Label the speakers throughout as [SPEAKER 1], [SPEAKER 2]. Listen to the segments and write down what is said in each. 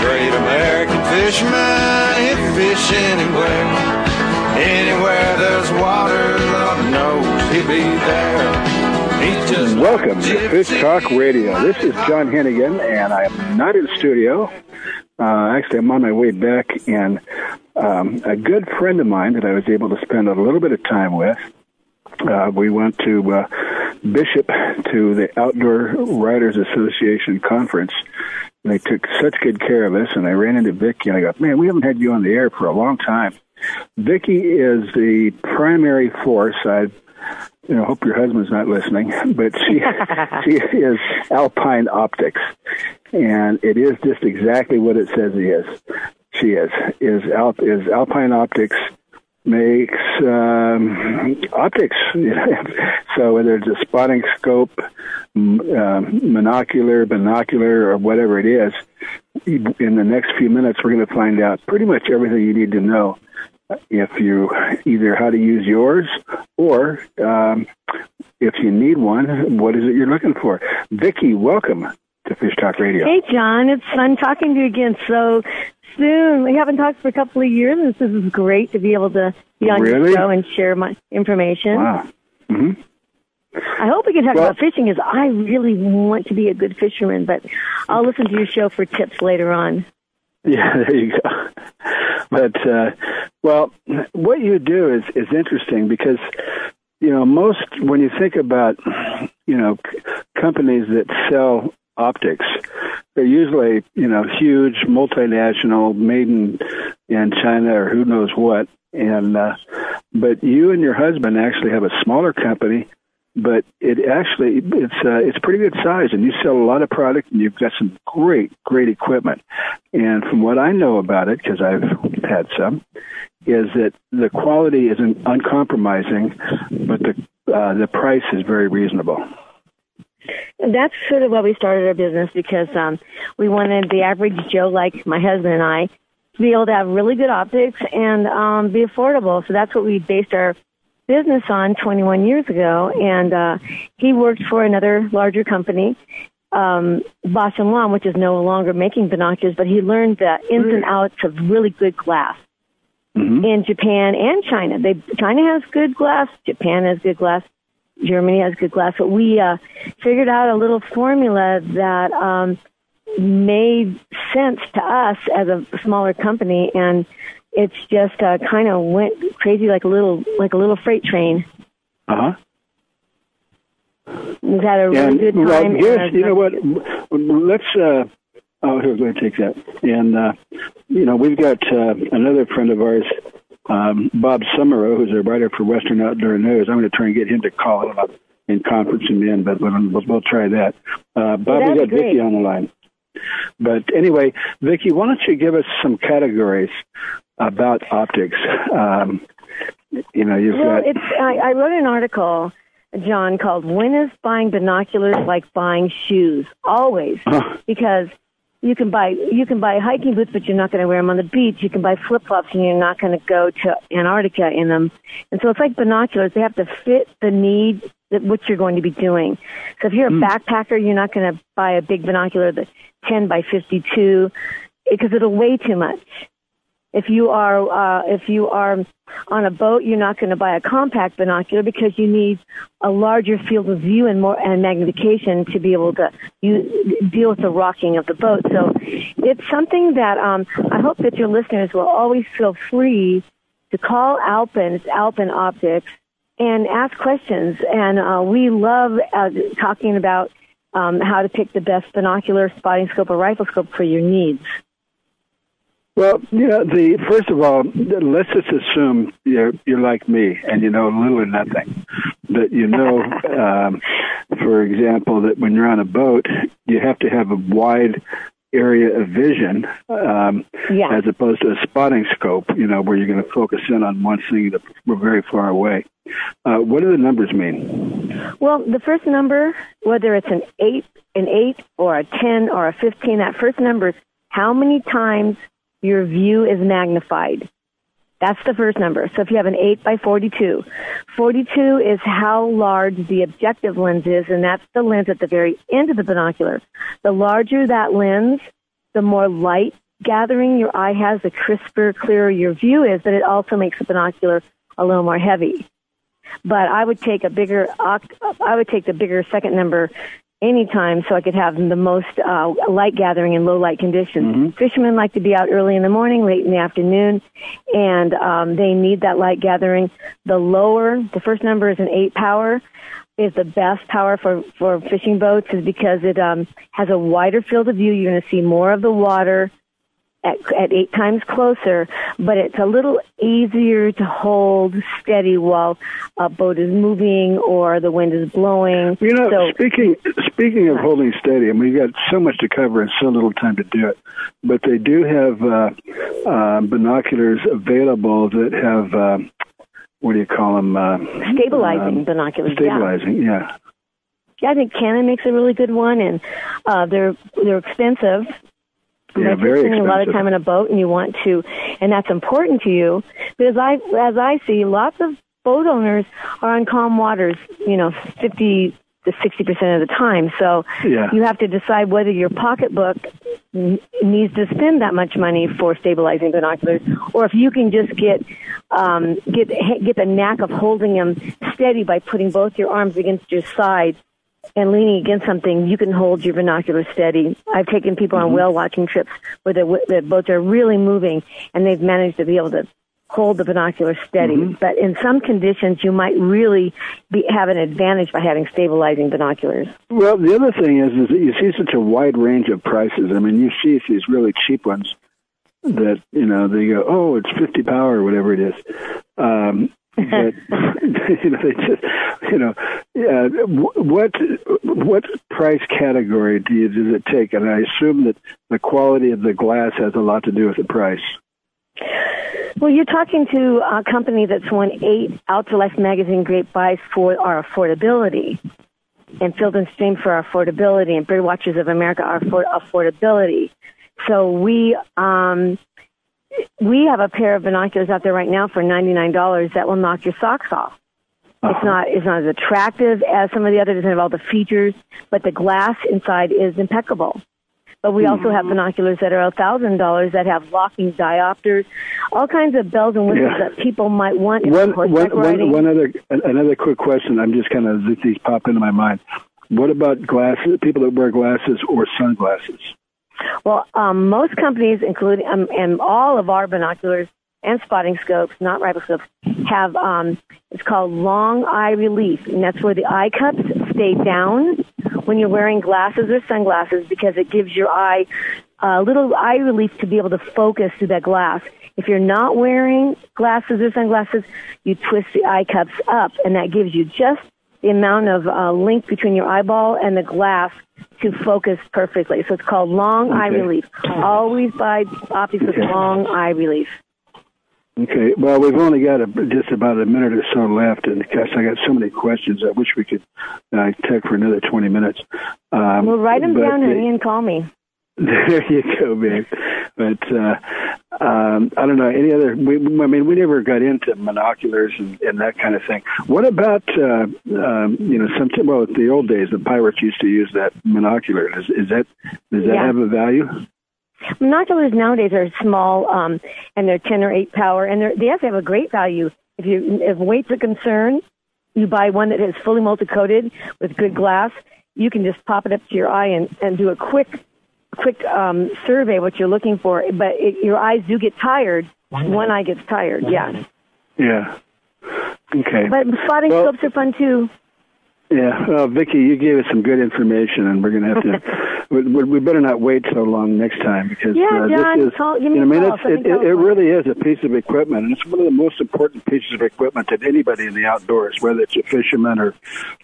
[SPEAKER 1] great American fisherman. He'll fish anywhere. Anywhere there's water, Lord knows he'll be there.
[SPEAKER 2] Welcome to Fish Talk Radio. This is John Hennigan, and I'm not in studio. Uh, actually, I'm on my way back, and um, a good friend of mine that I was able to spend a little bit of time with. Uh, we went to uh, Bishop to the Outdoor Writers Association conference. And they took such good care of us, and I ran into Vicky, and I go, "Man, we haven't had you on the air for a long time." Vicky is the primary force. I've you know, hope your husband's not listening, but she she is Alpine Optics, and it is just exactly what it says it is. She is is Alp is Alpine Optics makes um, optics. so whether it's a spotting scope, uh, monocular, binocular, or whatever it is, in the next few minutes we're going to find out pretty much everything you need to know if you either how to use yours or um, if you need one, what is it you're looking for? Vicki, welcome to Fish Talk Radio.
[SPEAKER 3] Hey, John. It's fun talking to you again so soon. We haven't talked for a couple of years, and this is great to be able to be on
[SPEAKER 2] really?
[SPEAKER 3] your show and share my information.
[SPEAKER 2] Wow. Mm-hmm.
[SPEAKER 3] I hope we can talk well, about fishing, as I really want to be a good fisherman, but I'll listen to your show for tips later on.
[SPEAKER 2] Yeah, there you go. But uh, well, what you do is is interesting because you know most when you think about you know c- companies that sell optics, they're usually you know huge multinational, made in in China or who knows what. And uh, but you and your husband actually have a smaller company but it actually it's uh, it's pretty good size, and you sell a lot of product, and you've got some great great equipment. And from what I know about it, because I've had some, is that the quality isn't uncompromising, but the uh, the price is very reasonable.
[SPEAKER 3] That's sort of why we started our business because um, we wanted the average Joe, like my husband and I, to be able to have really good optics and um, be affordable. So that's what we based our business on 21 years ago, and uh, he worked for another larger company, um, Bausch and Lomb, which is no longer making binoculars, but he learned the ins and outs of really good glass. Mm-hmm. In Japan and China, they China has good glass, Japan has good glass, Germany has good glass. But we uh, figured out a little formula that um, made sense to us as a smaller company, and it's just uh, kind of went crazy like a little like a little freight train.
[SPEAKER 2] Uh huh.
[SPEAKER 3] We've had a really
[SPEAKER 2] and,
[SPEAKER 3] good time.
[SPEAKER 2] Well, yes, you know what? Let's. Uh, oh, here, going to take that. And uh, you know, we've got uh, another friend of ours, um, Bob Semerau, who's a writer for Western Outdoor News. I'm going to try and get him to call him up and conference him in, but we'll, we'll try that. Uh, Bob,
[SPEAKER 3] well,
[SPEAKER 2] we got
[SPEAKER 3] Vicki
[SPEAKER 2] on the line. But anyway, Vicki, why don't you give us some categories about optics. Um, you know, you've
[SPEAKER 3] well,
[SPEAKER 2] got.
[SPEAKER 3] It's, I, I wrote an article, John, called "When is buying binoculars like buying shoes?" Always, because you can buy you can buy hiking boots, but you're not going to wear them on the beach. You can buy flip flops, and you're not going to go to Antarctica in them. And so it's like binoculars; they have to fit the need that what you're going to be doing. So if you're a mm. backpacker, you're not going to buy a big binocular that's 10 by 52 because it'll weigh too much. If you are uh, if you are on a boat, you're not going to buy a compact binocular because you need a larger field of view and more and magnification to be able to you, deal with the rocking of the boat. So it's something that um, I hope that your listeners will always feel free to call Alpen, it's Alpen Optics, and ask questions. And uh, we love uh, talking about um, how to pick the best binocular, spotting scope, or rifle scope for your needs.
[SPEAKER 2] Well, you know, the first of all, let's just assume you're you're like me and you know little or nothing. That you know, um, for example, that when you're on a boat, you have to have a wide area of vision um,
[SPEAKER 3] yeah.
[SPEAKER 2] as opposed to a spotting scope. You know, where you're going to focus in on one thing that we're very far away. Uh, what do the numbers mean?
[SPEAKER 3] Well, the first number, whether it's an eight, an eight, or a ten, or a fifteen, that first number is how many times your view is magnified. That's the first number. So if you have an 8 by 42, 42 is how large the objective lens is, and that's the lens at the very end of the binocular. The larger that lens, the more light gathering your eye has, the crisper, clearer your view is, but it also makes the binocular a little more heavy. But I would take a bigger, I would take the bigger second number anytime so I could have the most uh, light gathering in low light conditions.
[SPEAKER 2] Mm-hmm.
[SPEAKER 3] Fishermen like to be out early in the morning, late in the afternoon, and um, they need that light gathering. The lower, the first number is an eight power, is the best power for, for fishing boats is because it um, has a wider field of view. You're going to see more of the water at, at eight times closer, but it's a little easier to hold steady while a boat is moving or the wind is blowing.
[SPEAKER 2] You know,
[SPEAKER 3] so,
[SPEAKER 2] speaking speaking of holding steady, I mean, we've got so much to cover and so little time to do it. But they do have uh, uh, binoculars available that have uh, what do you call them? Uh,
[SPEAKER 3] stabilizing binoculars.
[SPEAKER 2] Stabilizing, yeah.
[SPEAKER 3] yeah. I think Canon makes a really good one, and uh, they're they're expensive
[SPEAKER 2] yeah,
[SPEAKER 3] but you're spending a lot of time on a boat and you want to, and that's important to you because I, as I see, lots of boat owners are on calm waters, you know, 50 to 60% of the time. So
[SPEAKER 2] yeah.
[SPEAKER 3] you have to decide whether your pocketbook needs to spend that much money for stabilizing binoculars or if you can just get, um, get, get the knack of holding them steady by putting both your arms against your sides and leaning against something, you can hold your binocular steady. I've taken people on
[SPEAKER 2] Mm-hmm.
[SPEAKER 3] whale watching trips where the, the boats are really moving and they've managed to be able to hold the binocular steady.
[SPEAKER 2] Mm-hmm.
[SPEAKER 3] But in some conditions, you might really be, have an advantage by having stabilizing binoculars.
[SPEAKER 2] Well, the other thing is, is that you see such a wide range of prices. I mean, you see these really cheap ones that you know they go, oh, it's fifty power or whatever it is. Um, but you know, they just you know, uh, what what price category do you, does it take? And I assume that the quality of the glass has a lot to do with the price.
[SPEAKER 3] Well, you're talking to a company that's won eight Outdoor Life magazine great buys for our affordability, and Field and Stream for our affordability, and Birdwatchers of America our affordability. So we um, we have a pair of binoculars out there right now for ninety nine dollars that will knock your socks off. It's uh-huh. not it's not as attractive as some of the others. It doesn't have all the features, but the glass inside is impeccable. But we also have mm-hmm. binoculars that are a thousand dollars that have locking diopters, all kinds of bells and whistles
[SPEAKER 2] Yeah.
[SPEAKER 3] that people might want. in
[SPEAKER 2] One, one, one, one other another quick question. I'm just kind of these pop into my mind. What about glasses? People that wear glasses or sunglasses?
[SPEAKER 3] Well, um, most companies, including um, and all of our binoculars and spotting scopes, not rifle scopes, have um, it's called long eye relief, and that's where the eye cups stay down when you're wearing glasses or sunglasses because it gives your eye a little eye relief to be able to focus through that glass. If you're not wearing glasses or sunglasses, you twist the eye cups up, and that gives you just the amount of uh, link between your eyeball and the glass to focus perfectly. So it's called long eye relief. Always buy optics with
[SPEAKER 2] Okay.
[SPEAKER 3] long eye relief.
[SPEAKER 2] Okay. Well, we've only got a, just about a minute or so left, and gosh, I got so many questions. I wish we could uh, take for another twenty minutes. Um,
[SPEAKER 3] Well, write them down,
[SPEAKER 2] the-
[SPEAKER 3] and call me.
[SPEAKER 2] There you go, babe. But uh, um, I don't know any other. We, I mean, we never got into monoculars and, and that kind of thing. What about uh, um, you know some? Well, in the old days, the pirates used to use that monocular. Is, is that does that
[SPEAKER 3] Yeah.
[SPEAKER 2] have a value?
[SPEAKER 3] Binoculars nowadays are small, um, and they're 10 or 8 power, and they're, they actually have a great value. If you if weight's a concern, you buy one that is fully multi-coated with good glass. You can just pop it up to your eye and, and do a quick quick um, survey what you're looking for. But it, your eyes do get tired. One eye gets tired. Yeah.
[SPEAKER 2] Yeah. Okay.
[SPEAKER 3] But spotting
[SPEAKER 2] Well-
[SPEAKER 3] scopes are fun too.
[SPEAKER 2] Yeah, well, Vicki, you gave us some good information, and we're going to have to. we, we we better not wait so long next time because
[SPEAKER 3] Yeah,
[SPEAKER 2] uh,
[SPEAKER 3] John,
[SPEAKER 2] this is.
[SPEAKER 3] call- give me
[SPEAKER 2] you know, I
[SPEAKER 3] a
[SPEAKER 2] mean, it's, it, it, it really is a piece of equipment, and it's one of the most important pieces of equipment that anybody in the outdoors, whether it's a fisherman or,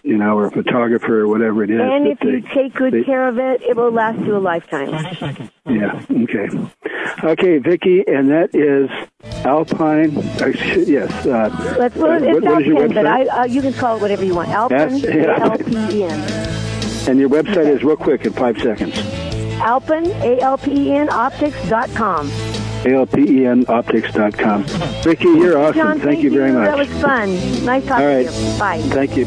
[SPEAKER 2] you know, or a photographer or whatever it is.
[SPEAKER 3] And
[SPEAKER 2] that
[SPEAKER 3] if you
[SPEAKER 2] they-
[SPEAKER 3] take good
[SPEAKER 2] they-
[SPEAKER 3] care of it, it will last you a lifetime.
[SPEAKER 2] Yeah. Okay. Okay, Vicki, and that is Alpine. Yes. Uh,
[SPEAKER 3] Let's, well, it's
[SPEAKER 2] what- what is your
[SPEAKER 3] Alpin, but? I, uh, you can call it whatever you want.
[SPEAKER 2] Alpine.
[SPEAKER 3] A-L-P-E-N.
[SPEAKER 2] and your website is real quick in five seconds.
[SPEAKER 3] Alpen, A-L-P-E-N, optics.com.
[SPEAKER 2] ALPEN optics.com. Vicki, you're awesome.
[SPEAKER 3] John,
[SPEAKER 2] thank, you very much.
[SPEAKER 3] That was fun. Nice talking
[SPEAKER 2] All right.
[SPEAKER 3] to you. Bye.
[SPEAKER 2] Thank you.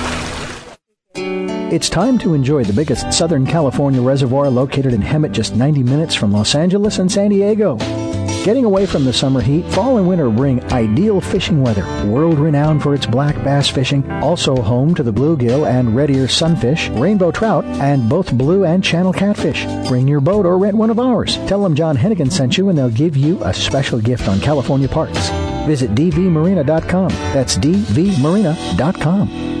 [SPEAKER 4] It's time to enjoy the biggest Southern California reservoir located in Hemet, just 90 minutes from Los Angeles and San Diego. Getting away from the summer heat, fall and winter bring ideal fishing weather. World renowned for its black bass fishing, also home to the bluegill and red ear sunfish, rainbow trout, and both blue and channel catfish. Bring your boat or rent one of ours. Tell them John Hennigan sent you and they'll give you a special gift on California parks. Visit dvmarina.com. That's dvmarina.com.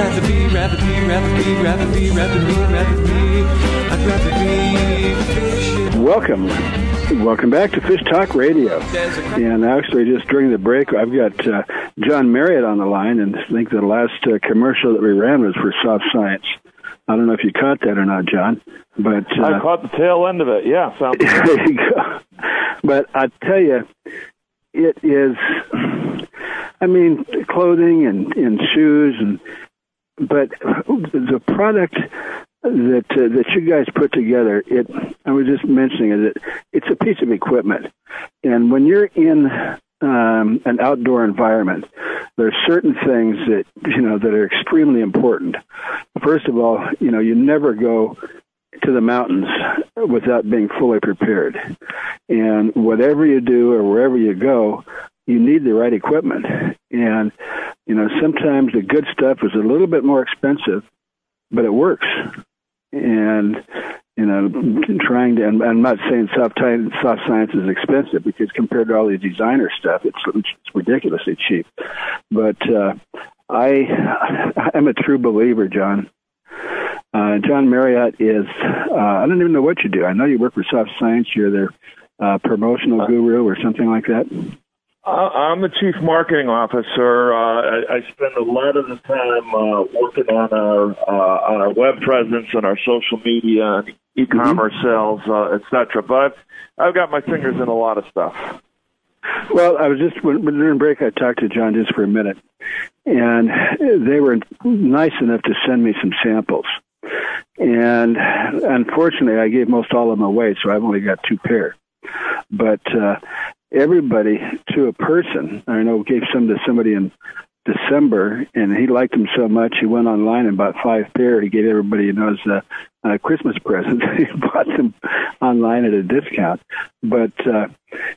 [SPEAKER 5] Rather be, rather be, rather be, rather be, rather be, rather be. I'd rather be fishing.
[SPEAKER 2] Welcome. Welcome back to Fish Talk Radio. And actually, just during the break, I've got uh, John Marriott on the line, and I think the last uh, commercial that we ran was for Soft Science. I don't know if you caught that or not, John, but uh,
[SPEAKER 6] I caught the tail end of it. Yeah, sounds
[SPEAKER 2] there you go. But I tell you, it is. I mean, clothing and, and shoes and but the product that uh, that you guys put together, it I was just mentioning it. It's a piece of equipment, and when you're in um, an outdoor environment, there are certain things that you know that are extremely important. First of all, you know you never go to the mountains without being fully prepared, and whatever you do or wherever you go, you need the right equipment. And, you know, sometimes the good stuff is a little bit more expensive, but it works. And, you know, trying to, and I'm not saying soft, soft science is expensive because compared to all the designer stuff, it's, it's ridiculously cheap. But, uh, I, I'm a true believer, John. Uh, John Marriott is, uh, I don't even know what you do. I know you work for Soft Science. You're their uh, promotional guru or something like that.
[SPEAKER 6] I'm the chief marketing officer. Uh, I, I spend a lot of the time uh, working on our uh, on our web presence and our social media and e-commerce mm-hmm. sales, uh, etc. But I've, I've got my fingers in a lot of stuff.
[SPEAKER 2] Well, I was just when, during break. I talked to John just for a minute, and they were nice enough to send me some samples. And unfortunately, I gave most all of them away, so I've only got two pair. But uh, everybody to a person. I know gave some to somebody in December, and he liked them so much he went online and bought five pair. He gave everybody you know as uh, uh, Christmas present. he bought them online at a discount, but uh,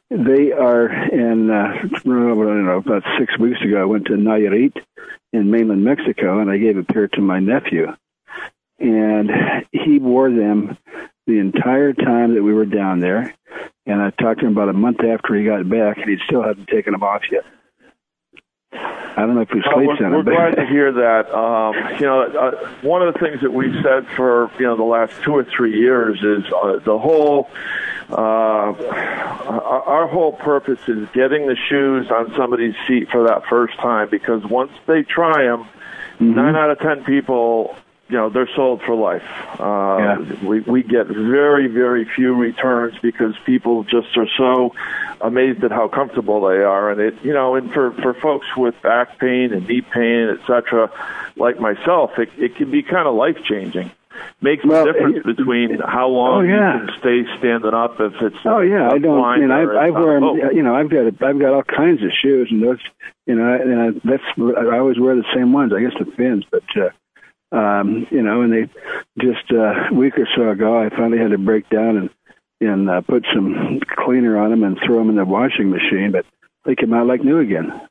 [SPEAKER 2] they are. And uh, I don't know about six weeks ago, I went to Nayarit in mainland Mexico, and I gave a pair to my nephew, and he wore them the entire time that we were down there. And I talked to him about a month after he got back, and he still hadn't taken them off yet. I don't know if he
[SPEAKER 6] Uh,
[SPEAKER 2] sleeps
[SPEAKER 6] we're,
[SPEAKER 2] in
[SPEAKER 6] we're glad to hear that. Um, you know, uh, one of the things that we've said for you know the last two or three years is uh, the whole. Uh, our our whole purpose is getting the shoes on somebody's feet for that first time because once they try them,
[SPEAKER 2] Mm-hmm.
[SPEAKER 6] nine out of ten people, you know, they're sold for life. Uh, We we get very very few returns because people just are so amazed at how comfortable they are, and it you know, and for for folks with back pain and knee pain, etc., like myself, it it can be kind of life changing. Makes
[SPEAKER 2] Well,
[SPEAKER 6] a difference between how long
[SPEAKER 2] Oh, yeah.
[SPEAKER 6] you can stay standing up if it's
[SPEAKER 2] Oh yeah, I don't. I
[SPEAKER 6] blind
[SPEAKER 2] mean, I,
[SPEAKER 6] or
[SPEAKER 2] I
[SPEAKER 6] it's on
[SPEAKER 2] wear,
[SPEAKER 6] a
[SPEAKER 2] you know, I've got, I've got all kinds of shoes, and those, you know, and I, that's, I always wear the same ones. I guess the fins, but, uh, um, you know, and they just uh, a week or so ago, I finally had to break down and and uh, put some cleaner on them and throw them in the washing machine, but they came out like new again.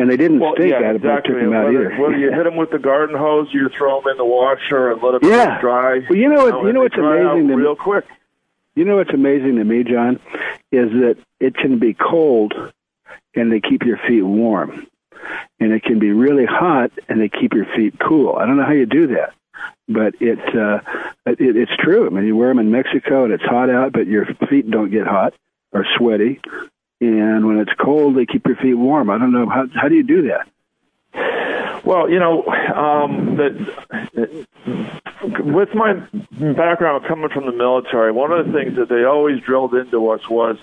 [SPEAKER 2] And they didn't
[SPEAKER 6] Well,
[SPEAKER 2] stink
[SPEAKER 6] yeah,
[SPEAKER 2] out of it. I took them out
[SPEAKER 6] whether,
[SPEAKER 2] either.
[SPEAKER 6] whether you hit them with the garden hose, you throw them in the washer and let them
[SPEAKER 2] Yeah.
[SPEAKER 6] dry.
[SPEAKER 2] Well, you know what? You
[SPEAKER 6] and
[SPEAKER 2] know what's amazing to me?
[SPEAKER 6] real quick.
[SPEAKER 2] You know what's amazing to me, John, is that it can be cold and they keep your feet warm. And it can be really hot and they keep your feet cool. I don't know how you do that, but it, uh, it it's true. I mean, you wear them in Mexico and it's hot out, but your feet don't get hot or sweaty. And when it's cold, they keep your feet warm. I don't know how how do you do that?
[SPEAKER 6] Well, you know, um, that with my background coming from the military, one of the things that they always drilled into us was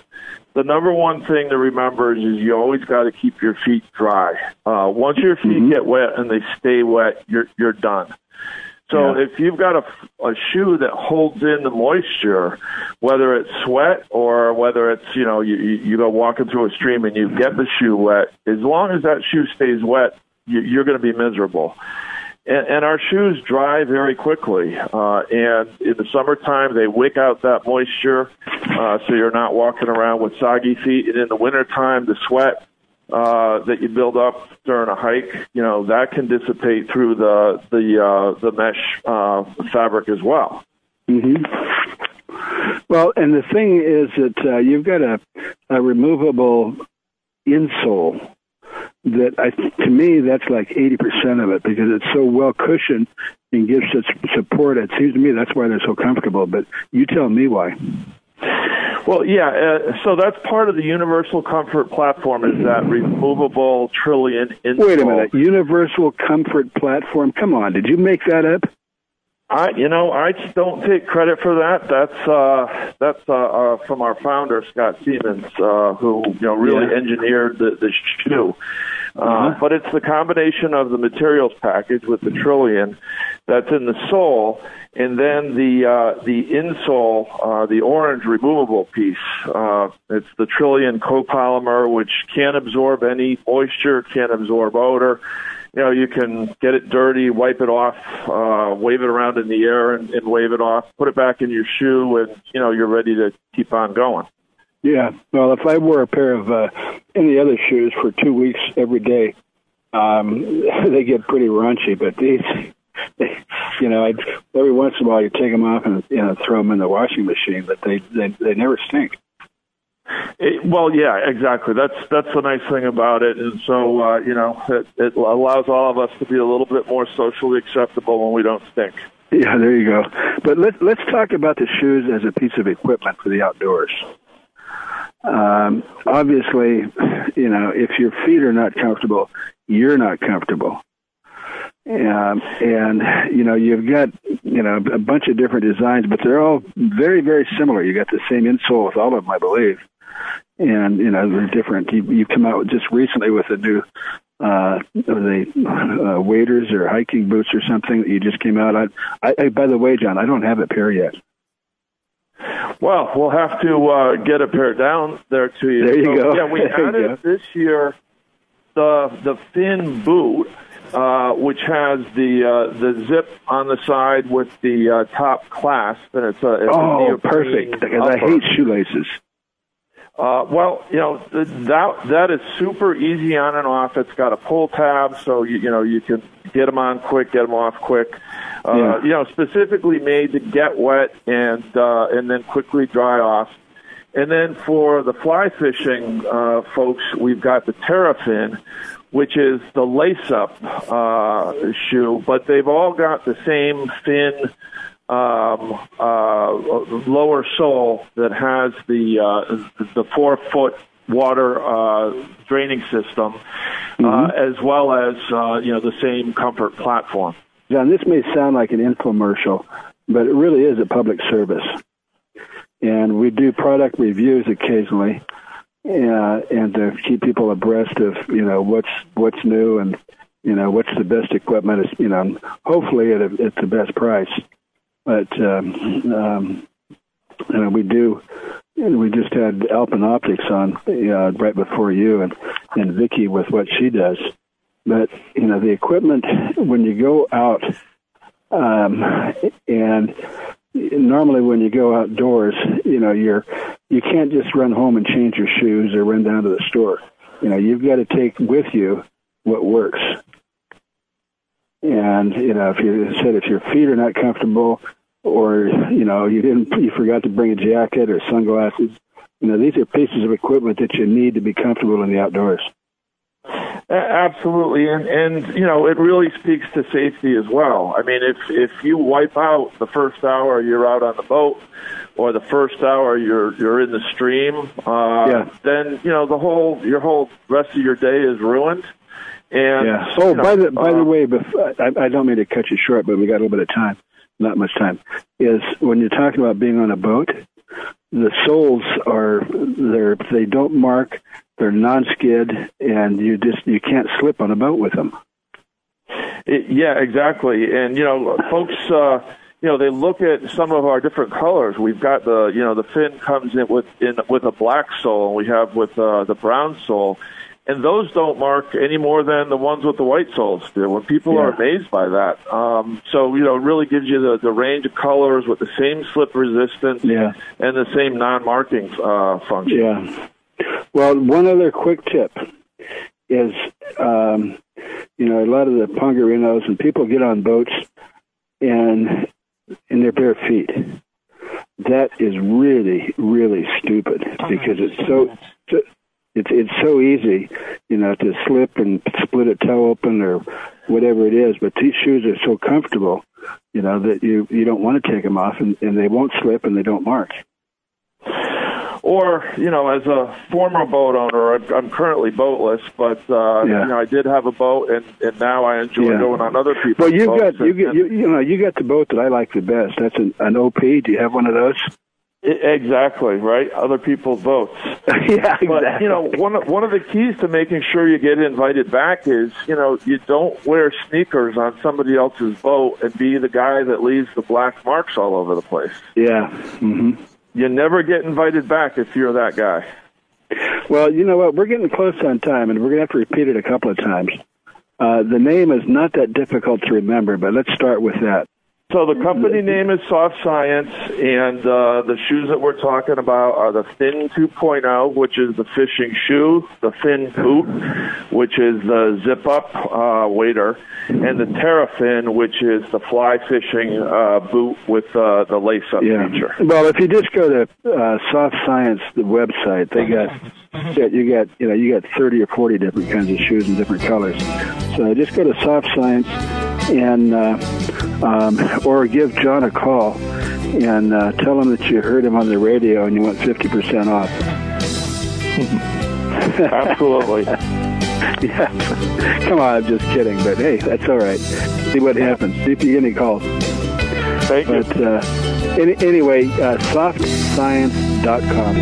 [SPEAKER 6] the number one thing to remember is you always got to keep your feet dry. Uh, once your feet get wet and they stay wet, you're you're done. So
[SPEAKER 2] Yeah.
[SPEAKER 6] if you've got a, a shoe that holds in the moisture, whether it's sweat or whether it's you know you you go walking through a stream and you get the shoe wet, as long as that shoe stays wet, you're going to be miserable. And, and our shoes dry very quickly. Uh, and in the summertime, they wick out that moisture, uh, so you're not walking around with soggy feet. And in the wintertime, the sweat uh, that you build up during a hike, you know, that can dissipate through the the uh, the mesh uh, fabric as well.
[SPEAKER 2] hmm Well, and the thing is that uh, you've got a, a removable insole that I, to me that's like 80% of it because it's so well cushioned and gives such support. It seems to me that's why they're so comfortable. But you tell me why.
[SPEAKER 6] Well, yeah. Uh, so that's part of the Universal Comfort platform is that removable Trilon insole.
[SPEAKER 2] Wait a minute, Universal Comfort Platform. Come on, did you make that up?
[SPEAKER 6] I, you know, I don't take credit for that. That's uh, that's uh, uh, from our founder Scott Siemens, uh, who you know really
[SPEAKER 2] Yeah.
[SPEAKER 6] engineered the, the shoe. Uh,
[SPEAKER 2] Uh-huh.
[SPEAKER 6] But it's the combination of the materials package with the Trilon that's in the sole, and then the uh, the insole, uh, the orange removable piece. Uh, it's the Trilon copolymer, which can't absorb any moisture, can't absorb odor you know, you can get it dirty, wipe it off, uh, wave it around in the air and, and wave it off, put it back in your shoe, and you know you're ready to keep on going.
[SPEAKER 2] Yeah. Well, if I wore a pair of uh, any other shoes for two weeks every day, um, they get pretty raunchy. But these, they, you know, I'd, every once in a while you take them off and you know throw them in the washing machine, but they they, they never stink.
[SPEAKER 6] It, well, yeah, exactly. That's that's the nice thing about it, and so uh, you know it, it allows all of us to be a little bit more socially acceptable when we don't stink.
[SPEAKER 2] Yeah, there you go. But let's let's talk about the shoes as a piece of equipment for the outdoors. Um, obviously, you know, if your feet are not comfortable, you're not comfortable. Um, and you know, you've got you know a bunch of different designs, but they're all very very similar. You got the same insole with all of them, I believe. And you know, they're different. You, you come out just recently with a new uh, the uh, waders or hiking boots or something that you just came out. I, I, I, by the way, John, I don't have a pair yet.
[SPEAKER 6] Well, we'll have to uh, get a pair down there to you.
[SPEAKER 2] There you
[SPEAKER 6] So,
[SPEAKER 2] go.
[SPEAKER 6] Yeah, we added this year. the the fin boot, uh, which has the uh, the zip on the side with the uh, top clasp, and it's a it's
[SPEAKER 2] Oh,
[SPEAKER 6] neoprene
[SPEAKER 2] perfect. Because I hate shoelaces.
[SPEAKER 6] Uh, well, you know th- that that is super easy on and off. It's got a pull tab, so you you know you can get them on quick, get them off quick. Uh,
[SPEAKER 2] Yeah.
[SPEAKER 6] You know, specifically made to get wet and uh, and then quickly dry off. And then for the fly fishing uh, folks, we've got the Terrafin, which is the lace-up uh, shoe, but they've all got the same fin um, uh, lower sole that has the uh, the four foot water uh, draining system, uh, as well as uh, you know the same comfort platform.
[SPEAKER 2] John, this may sound like an infomercial, but it really is a public service. And we do product reviews occasionally, uh, and to keep people abreast of you know what's what's new and you know what's the best equipment. Is you know hopefully at, a, at the best price. But um, um, you know we do. We just had Alpen Optics on uh, right before you, and and Vicky with what she does. But you know the equipment when you go out, um, and normally when you go outdoors, you know you're you can't just run home and change your shoes or run down to the store. You know you've got to take with you what works. And you know if you said if your feet are not comfortable, or you know you didn't you forgot to bring a jacket or sunglasses, you know these are pieces of equipment that you need to be comfortable in the outdoors.
[SPEAKER 6] Absolutely, and and you know it really speaks to safety as well. I mean, if if you wipe out the first hour you're out on the boat, or the first hour you're you're in the stream, uh,
[SPEAKER 2] Yeah.
[SPEAKER 6] then you know the whole your whole rest of your day is ruined. And
[SPEAKER 2] yeah. Oh,
[SPEAKER 6] you know,
[SPEAKER 2] by the by the
[SPEAKER 6] uh,
[SPEAKER 2] way, before, I, I don't mean to cut you short, but we got a little bit of time, not much time. Is when you're talking about being on a boat, the soles are they're they don't mark, they're non-skid, and you just you can't slip on a boat with them.
[SPEAKER 6] It, yeah, exactly. And you know, folks, uh, you know, they look at some of our different colors. We've got the, you know, the fin comes in with in with a black sole, and we have with uh, the brown sole, and those don't mark any more than the ones with the white soles do. When people are amazed by that, um, so you know, it really gives you the the range of colors with the same slip resistance
[SPEAKER 2] Yeah.
[SPEAKER 6] and the same non-marking uh, function.
[SPEAKER 2] Yeah. Well, one other quick tip is, um, you know, a lot of the pongarinos and people get on boats and in their bare feet. That is really, really stupid because it's so, so it's it's so easy, you know, to slip and split a toe open or whatever it is. But these shoes are so comfortable, you know, that you you don't want to take them off, and, and they won't slip and they don't mark.
[SPEAKER 6] Or, you know, as a former boat owner, I'm, I'm currently boatless, but uh,
[SPEAKER 2] Yeah.
[SPEAKER 6] you know, I did have a boat, and, and now I enjoy
[SPEAKER 2] Yeah.
[SPEAKER 6] going on other people's
[SPEAKER 2] Well, you've
[SPEAKER 6] boats.
[SPEAKER 2] got you
[SPEAKER 6] and-
[SPEAKER 2] get you, you know you got the boat that I like the best. That's an, an OP. Do you have one of those?
[SPEAKER 6] Exactly right. Other people's boats.
[SPEAKER 2] yeah,
[SPEAKER 6] But you know, one of, one of the keys to making sure you get invited back is you know you don't wear sneakers on somebody else's boat and be the guy that leaves the black marks all over the place.
[SPEAKER 2] Yeah. Mm-hmm.
[SPEAKER 6] You never get invited back if you're that guy.
[SPEAKER 2] Well, you know what? We're getting close on time, and we're going to have to repeat it a couple of times. Uh, the name is not that difficult to remember, but let's start with that.
[SPEAKER 6] So the company name is Soft Science, and uh, the shoes that we're talking about are the Fin 2.0, which is the fishing shoe, the Fin Boot, which is the zip-up uh, wader, and the Terrafin, which is the fly fishing uh, boot with uh, the lace-up
[SPEAKER 2] Yeah.
[SPEAKER 6] feature.
[SPEAKER 2] Well, if you just go to uh, Soft Science, the website, they got yeah, you got you know you got thirty or forty different kinds of shoes in different colors. So just go to Soft Science and uh, um, or give John a call and uh, tell him that you heard him on the radio and you want fifty percent off.
[SPEAKER 6] Absolutely.
[SPEAKER 2] yeah. Come on, I'm just kidding, but hey, that's all right. See what happens. See if you get any calls.
[SPEAKER 6] Thank you.
[SPEAKER 2] But uh, any, anyway, uh, softscience.com.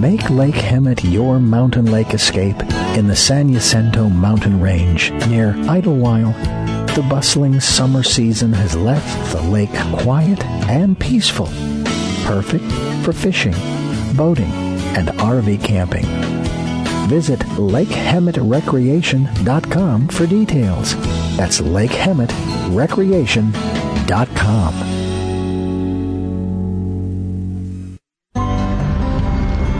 [SPEAKER 4] Make Lake Hemet your mountain lake escape in the San Jacinto mountain range near Idyllwild. The bustling summer season has left the lake quiet and peaceful, perfect for fishing, boating, and RV camping. Visit LakeHemetRecreation.com for details. That's LakeHemetRecreation.com.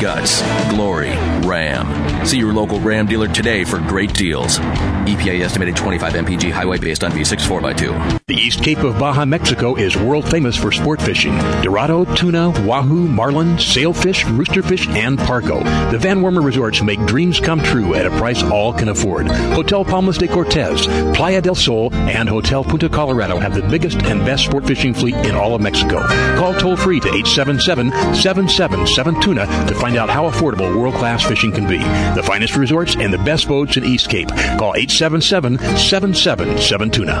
[SPEAKER 7] Guts, glory, Ram. See your local Ram dealer today for great deals. EPA estimated 25 mpg highway based on V6 4x2.
[SPEAKER 8] The East Cape of Baja, Mexico is world famous for sport fishing. Dorado, tuna, wahoo, marlin, sailfish, roosterfish, and pargo. The Van Wormer resorts make dreams come true at a price all can afford. Hotel Palmas de Cortez, Playa del Sol, and Hotel Punta Colorado have the biggest and best sport fishing fleet in all of Mexico. Call toll free to 877-777 tuna to find out how affordable world class fishing can be. The finest resorts and the best boats in East Cape. Call 877-777 tuna.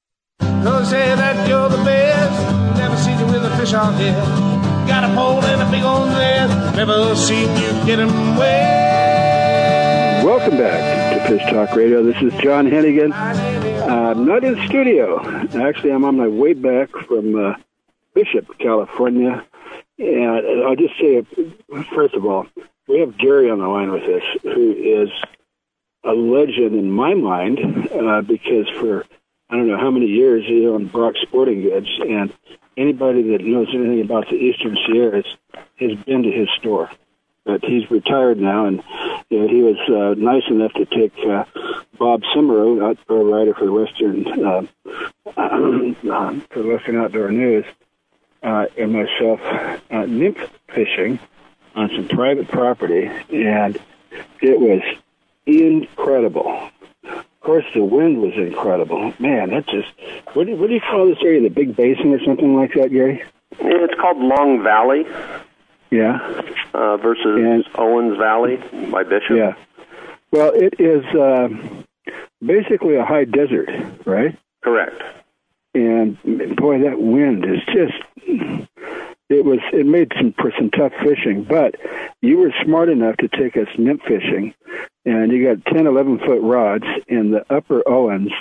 [SPEAKER 9] Gonna say that you're the best. Never seen you with a fish on head. Got a pole and a big old net. Never seen you get 'em wet.
[SPEAKER 2] Welcome back to Fish Talk Radio. This is John Hennigan. I'm not in studio. Actually, I'm on my way back from uh, Bishop, California. And I'll just say, first of all, we have Gary on the line with us, who is a legend in my mind uh, because for I don't know how many years he owned Brock Sporting Goods, and anybody that knows anything about the Eastern Sierras has been to his store. But he's retired now, and you know, he was uh, nice enough to take uh, Bob Semerau, outdoor writer for the Western uh, uh, for the Western Outdoor News, uh, and myself uh, nymph fishing on some private property, and it was incredible. Of course, the wind was incredible. Man, that just what do, what do you call this area? The Big Basin or something like that, Gary?
[SPEAKER 10] It's called Long Valley
[SPEAKER 2] Yeah,
[SPEAKER 10] uh, versus Owens Valley by Bishop.
[SPEAKER 2] yeah. Well, it is uh, basically a high desert, right?
[SPEAKER 10] Correct.
[SPEAKER 2] And boy, that wind is just. It was. It made some for some tough fishing, but you were smart enough to take us nymph fishing, and you got 10, 11 foot rods in the upper Owens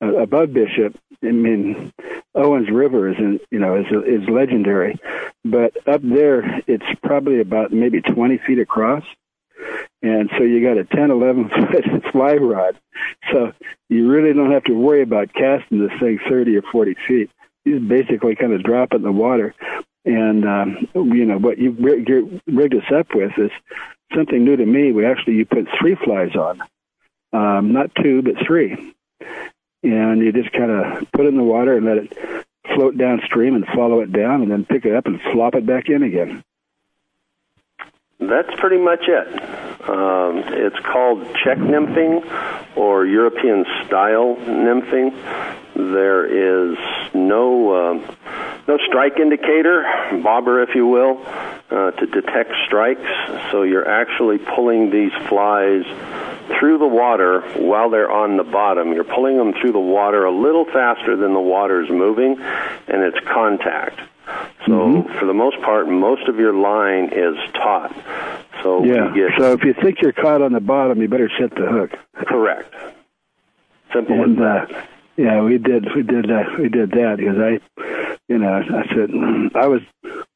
[SPEAKER 2] uh, above Bishop. I mean, Owens River is in, you know is is legendary, but up there it's probably about maybe 20 feet across. And so you got a 10, 11 foot fly rod. So you really don't have to worry about casting this thing 30 or 40 feet. You basically kind of drop it in the water. And, um, you know, what you rig- rigged us up with is something new to me. We actually, you put three flies on, um, not two, but three. And you just kind of put it in the water and let it float downstream and follow it down and then pick it up and flop it back in again.
[SPEAKER 10] That's pretty much it. Um, it's called Czech nymphing or European style nymphing. There is no um no strike indicator, bobber, if you will, uh, to detect strikes. So you're actually pulling these flies through the water while they're on the bottom. You're pulling them through the water a little faster than the water's moving, and it's contact. So
[SPEAKER 2] Mm-hmm.
[SPEAKER 10] for the most part, most of your line is taut. So
[SPEAKER 2] yeah.
[SPEAKER 10] get
[SPEAKER 2] So if you think you're caught on the bottom, you better set the hook.
[SPEAKER 10] correct. Simple
[SPEAKER 2] and
[SPEAKER 10] as
[SPEAKER 2] uh, yeah, we did we did uh, we did that because I, you know, I said I was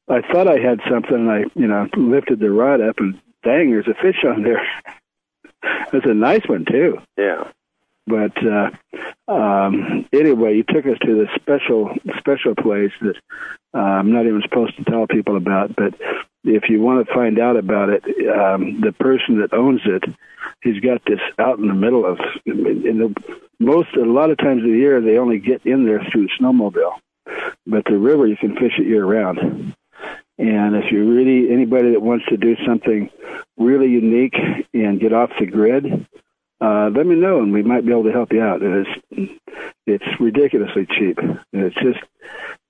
[SPEAKER 2] I thought I had something. and I you know lifted the rod up and dang, there's a fish on there. it's a nice one too.
[SPEAKER 10] Yeah.
[SPEAKER 2] But uh, um, anyway, you took us to this special special place that uh, I'm not even supposed to tell people about. But if you want to find out about it, um, the person that owns it, he's got this out in the middle of in the most a lot of times of the year they only get in there through snowmobile, but the river you can fish it year round. And if you really anybody that wants to do something really unique and get off the grid, uh, let me know and we might be able to help you out. And It is it's ridiculously cheap. And it's just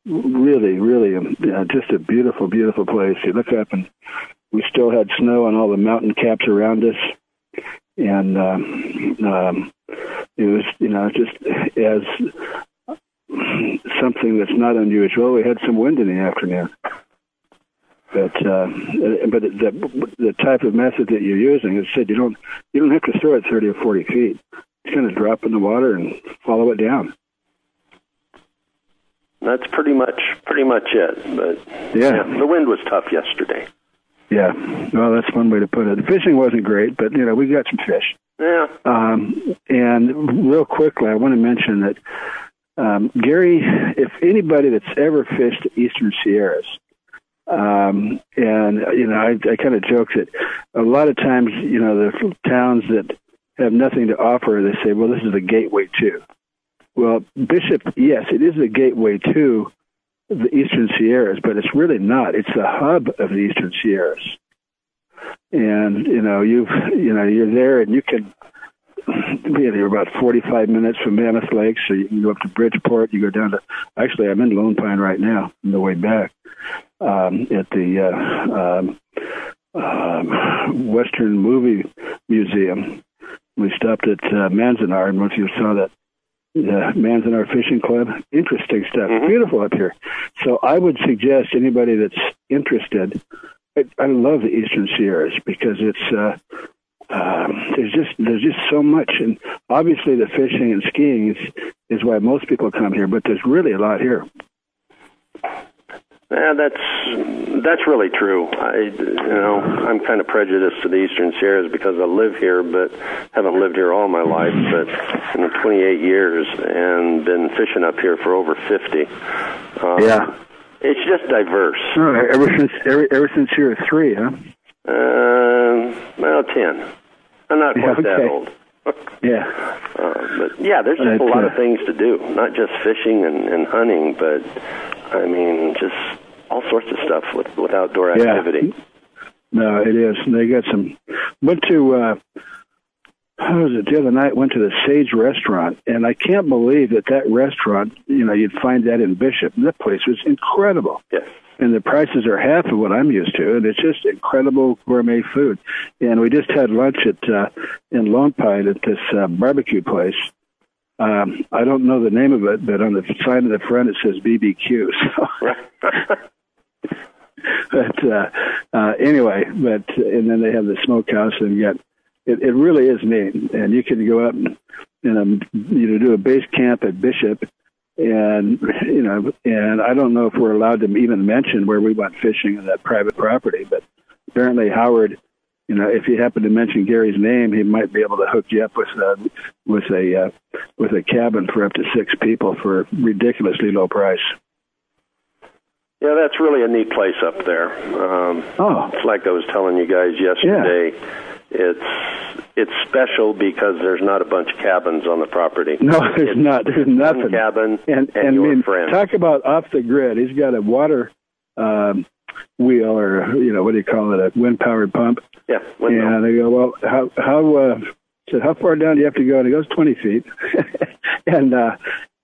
[SPEAKER 2] really, really um, uh, just a beautiful, beautiful place. You look up and we still had snow on all the mountain caps around us, and um, um, it was you know just as something that's not unusual. We had some wind in the afternoon. But uh, but the the type of method that you're using is said you don't you don't have to throw it thirty or forty feet. Just kind of drop in the water and follow it down.
[SPEAKER 10] That's pretty much pretty much it. But
[SPEAKER 2] Yeah.
[SPEAKER 10] the wind was tough yesterday.
[SPEAKER 2] Yeah, well, that's one way to put it. The fishing wasn't great, but you know we got some fish.
[SPEAKER 10] Yeah.
[SPEAKER 2] Um, and real quickly, I want to mention that um, Gary, if anybody that's ever fished the Eastern Sierras, um, and you know, I, I kind of joke that a lot of times, you know, the towns that have nothing to offer, they say, "Well, this is the gateway to." Well, Bishop, yes, it is the gateway to the Eastern Sierras, but it's really not. It's the hub of the Eastern Sierras. And you know, you've you know, you're there, and you can. Know, you're about 45 minutes from Mammoth Lake, so you can go up to Bridgeport. You go down to. Actually, I'm in Lone Pine right now on the way back um, at the uh, um, um, Western Movie Museum. We stopped at uh, Manzanar, and once you saw that the Manzanar Fishing Club. Interesting stuff. Beautiful up here. So I would suggest anybody that's interested. I, I love the Eastern Sierras because it's uh, um, there's just there's just so much, and obviously the fishing and skiing is is why most people come here. But there's really a lot here.
[SPEAKER 10] Yeah, that's that's really true. I, you know, I'm kind of prejudiced to the Eastern Sierras because I live here, but haven't lived here all my life. But in the 28 years, and been fishing up here for over 50. Um,
[SPEAKER 2] Yeah.
[SPEAKER 10] it's just diverse.
[SPEAKER 2] Oh, ever since ever, ever since you were three, huh?
[SPEAKER 10] Um, well, 10. I'm not quite that old.
[SPEAKER 2] Yeah.
[SPEAKER 10] Uh, but yeah, there's just a lot
[SPEAKER 2] uh,
[SPEAKER 10] of things to do. Not just fishing and, and hunting, but I mean, just all sorts of stuff with with outdoor activity. Yeah.
[SPEAKER 2] No, it is. They got some. Went to. uh how was it the other night? Went to the Sage Restaurant, and I can't believe that that restaurant. You know, you'd find that in Bishop. That place was incredible.
[SPEAKER 10] Yes.
[SPEAKER 2] And the prices are half of what I'm used to, and it's just incredible gourmet food. And we just had lunch at uh, in Lone Pine at this uh, barbecue place. Um, I don't know the name of it, but on the sign of the front it says BBQ. So but uh, uh, anyway, but and then they have the smokehouse and got it. It really is neat, and you can go up and, and um, you know do a base camp at Bishop, and you know, and I don't know if we're allowed to even mention where we went fishing on that private property, but apparently Howard. You know, if you happen to mention Gary's name, he might be able to hook you up with a with a uh, with a cabin for up to six people for a ridiculously low price.
[SPEAKER 10] Yeah, that's really a neat place up there. Um,
[SPEAKER 2] oh,
[SPEAKER 10] it's like I was telling you guys yesterday. It's it's special because there's not a bunch of cabins on the property.
[SPEAKER 2] No, there's not. There's nothing.
[SPEAKER 10] Cabin
[SPEAKER 2] and,
[SPEAKER 10] and,
[SPEAKER 2] and
[SPEAKER 10] your
[SPEAKER 2] mean,
[SPEAKER 10] friends.
[SPEAKER 2] talk about off the grid. He's got a water um, wheel, or you know, what do you call it, a wind powered pump.
[SPEAKER 10] Yeah, windmill.
[SPEAKER 2] And they go, well, how how uh, said how far down do you have to go? And he goes twenty feet. and uh,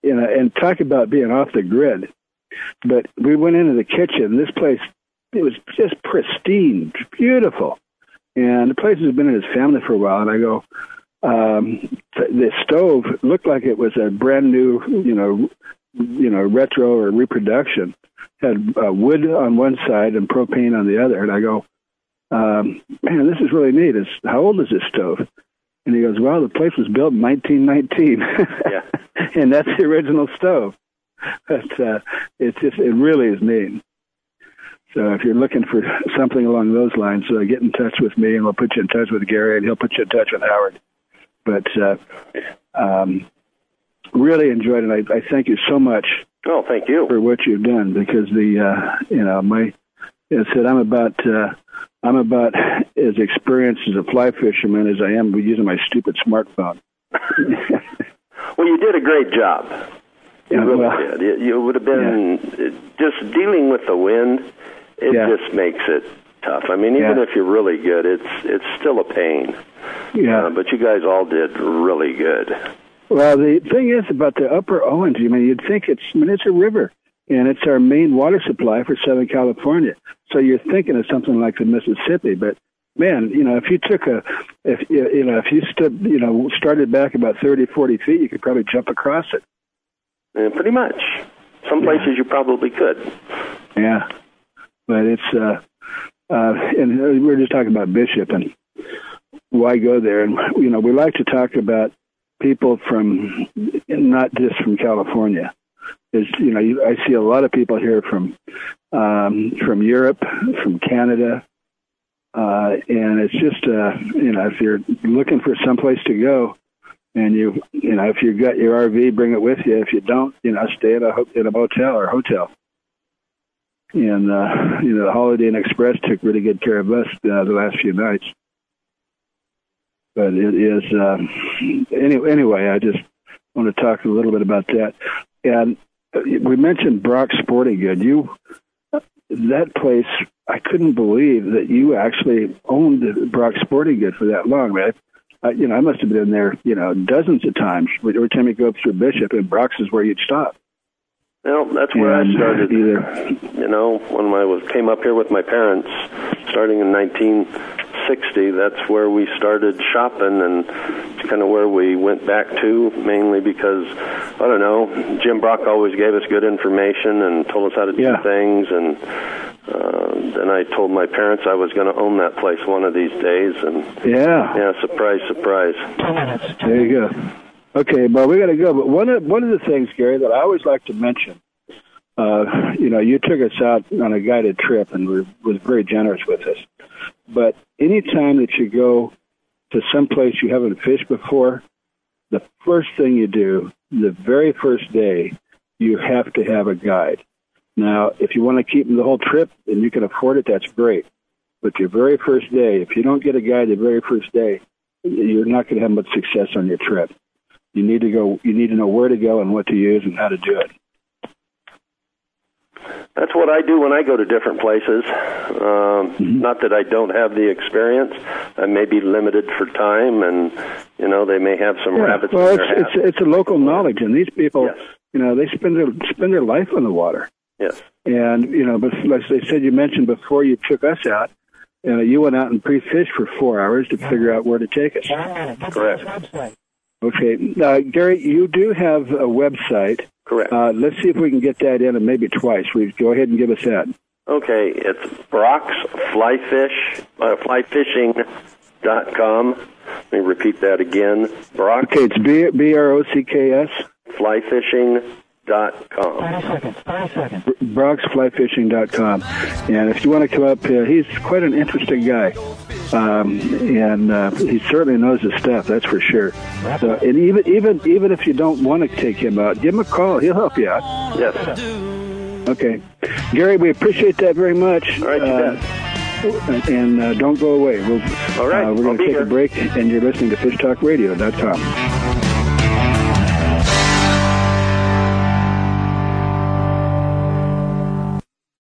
[SPEAKER 2] you know, and talk about being off the grid. But we went into the kitchen. This place, it was just pristine, beautiful. And the place has been in his family for a while. And I go, um, the stove looked like it was a brand new, you know, you know, retro or reproduction. Had uh, wood on one side and propane on the other. And I go, um, man, this is really neat. It's, how old is this stove? And he goes, well, the place was built in 1919.
[SPEAKER 10] Yeah.
[SPEAKER 2] and that's the original stove. But uh, it's just, it really is neat. So if you're looking for something along those lines, uh, get in touch with me, and we'll put you in touch with Gary, and he'll put you in touch with Howard. But uh, um, really enjoyed it. I, I thank you so much.
[SPEAKER 10] Oh, thank you
[SPEAKER 2] for what you've done because the uh, you know my as I said I'm about uh, I'm about as experienced as a fly fisherman as I am using my stupid smartphone.
[SPEAKER 10] Well, you did a great job.
[SPEAKER 2] Yeah,
[SPEAKER 10] really
[SPEAKER 2] well-
[SPEAKER 10] did. You, you would have been just dealing with the wind. It
[SPEAKER 2] Yeah.
[SPEAKER 10] just makes it tough. I mean, even
[SPEAKER 2] Yeah.
[SPEAKER 10] if you're really good, it's it's still a pain.
[SPEAKER 2] Yeah.
[SPEAKER 10] Uh, but you guys all did really good.
[SPEAKER 2] Well, the thing is about the Upper Owens. I mean, you'd think it's I mean it's a river, and it's our main water supply for Southern California. So you're thinking of something like the Mississippi, but man, you know, if you took a, if you you know, if you stood, you know, started back about thirty, forty feet, you could probably jump across it.
[SPEAKER 10] Uh, pretty much. Some places you probably could.
[SPEAKER 2] Yeah, but it's uh, uh, and we were just talking about Bishop and why go there, and you know, we like to talk about people from not just from California. Is you know, you, I see a lot of people here from um, from Europe, from Canada, uh, and it's just uh, you know, if you're looking for someplace to go, and you you know, if you've got your RV, bring it with you. If you don't, you know, stay at a ho- in a motel or hotel. And uh, you know, the Holiday Inn Express took really good care of us uh, the last few nights. But it is um, anyway. Anyway, I just want to talk a little bit about that. And uh, we mentioned Brock Sporting Good. You that place, I couldn't believe that you actually owned Brock Sporting Good for that long, man. I, you know, I must have been in there, you know, dozens of times. Every time you go up through Bishop, and Brock's is where you'd stop.
[SPEAKER 10] Well, that's where
[SPEAKER 2] And
[SPEAKER 10] I started.
[SPEAKER 2] Either,
[SPEAKER 10] You know, when I was came up here with my parents, starting in 1960, that's where we started shopping, and it's kind of where we went back to, mainly because I don't know, Jim Brock always gave us good information and told us how to do
[SPEAKER 2] Yeah.
[SPEAKER 10] things, and uh, then I told my parents I was going to own that place one of these days, and
[SPEAKER 2] yeah,
[SPEAKER 10] yeah, surprise, surprise.
[SPEAKER 2] There you go. Okay, well, we got to go. But one of one of the things, Gary, that I always like to mention, uh, you know, you took us out on a guided trip and were, was very generous with us. But anytime that you go to some place you haven't fished before, the first thing you do, the very first day, you have to have a guide. Now, if you want to keep them the whole trip and you can afford it, that's great. But your very first day, if you don't get a guide the very first day, you're not going to have much success on your trip. You need to go. You need to know where to go and what to use and how to do it.
[SPEAKER 10] That's what I do when I go to different places. Um, Not that I don't have the experience. I may be limited for time, and you know they may have some
[SPEAKER 2] Yeah,
[SPEAKER 10] rabbits
[SPEAKER 2] well, it's it's it's a local knowledge, and these people, you know, they spend their spend their life on the water.
[SPEAKER 10] Yes.
[SPEAKER 2] And you know, but like they said, you mentioned before you took us out, you know, you went out and pre-fished for four hours to figure out where to take us.
[SPEAKER 10] Correct.
[SPEAKER 2] Okay, uh, Gary, you do have a website.
[SPEAKER 10] Correct.
[SPEAKER 2] Uh, let's see if we can get that in, and maybe twice. We go ahead and give us that.
[SPEAKER 10] Okay, it's Brock's Fly Flyfish, uh, com. Let me repeat that again. Brock
[SPEAKER 2] Okay, it's B B R O C K S.
[SPEAKER 10] Flyfishing.com.
[SPEAKER 2] BrocksFlyFishing.com. And if you want to come up, uh, he's quite an interesting guy. Um, and uh, he certainly knows his stuff, that's for sure. So, and even even even if you don't want to take him out, give him a call. He'll help you out.
[SPEAKER 10] Yes.
[SPEAKER 2] Okay. Gary, we appreciate that very much.
[SPEAKER 10] All right, you
[SPEAKER 2] uh, And uh, don't go away. We'll,
[SPEAKER 10] All right,
[SPEAKER 2] uh, we're going to take
[SPEAKER 10] here.
[SPEAKER 2] a break, and you're listening to FishTalkRadio.com.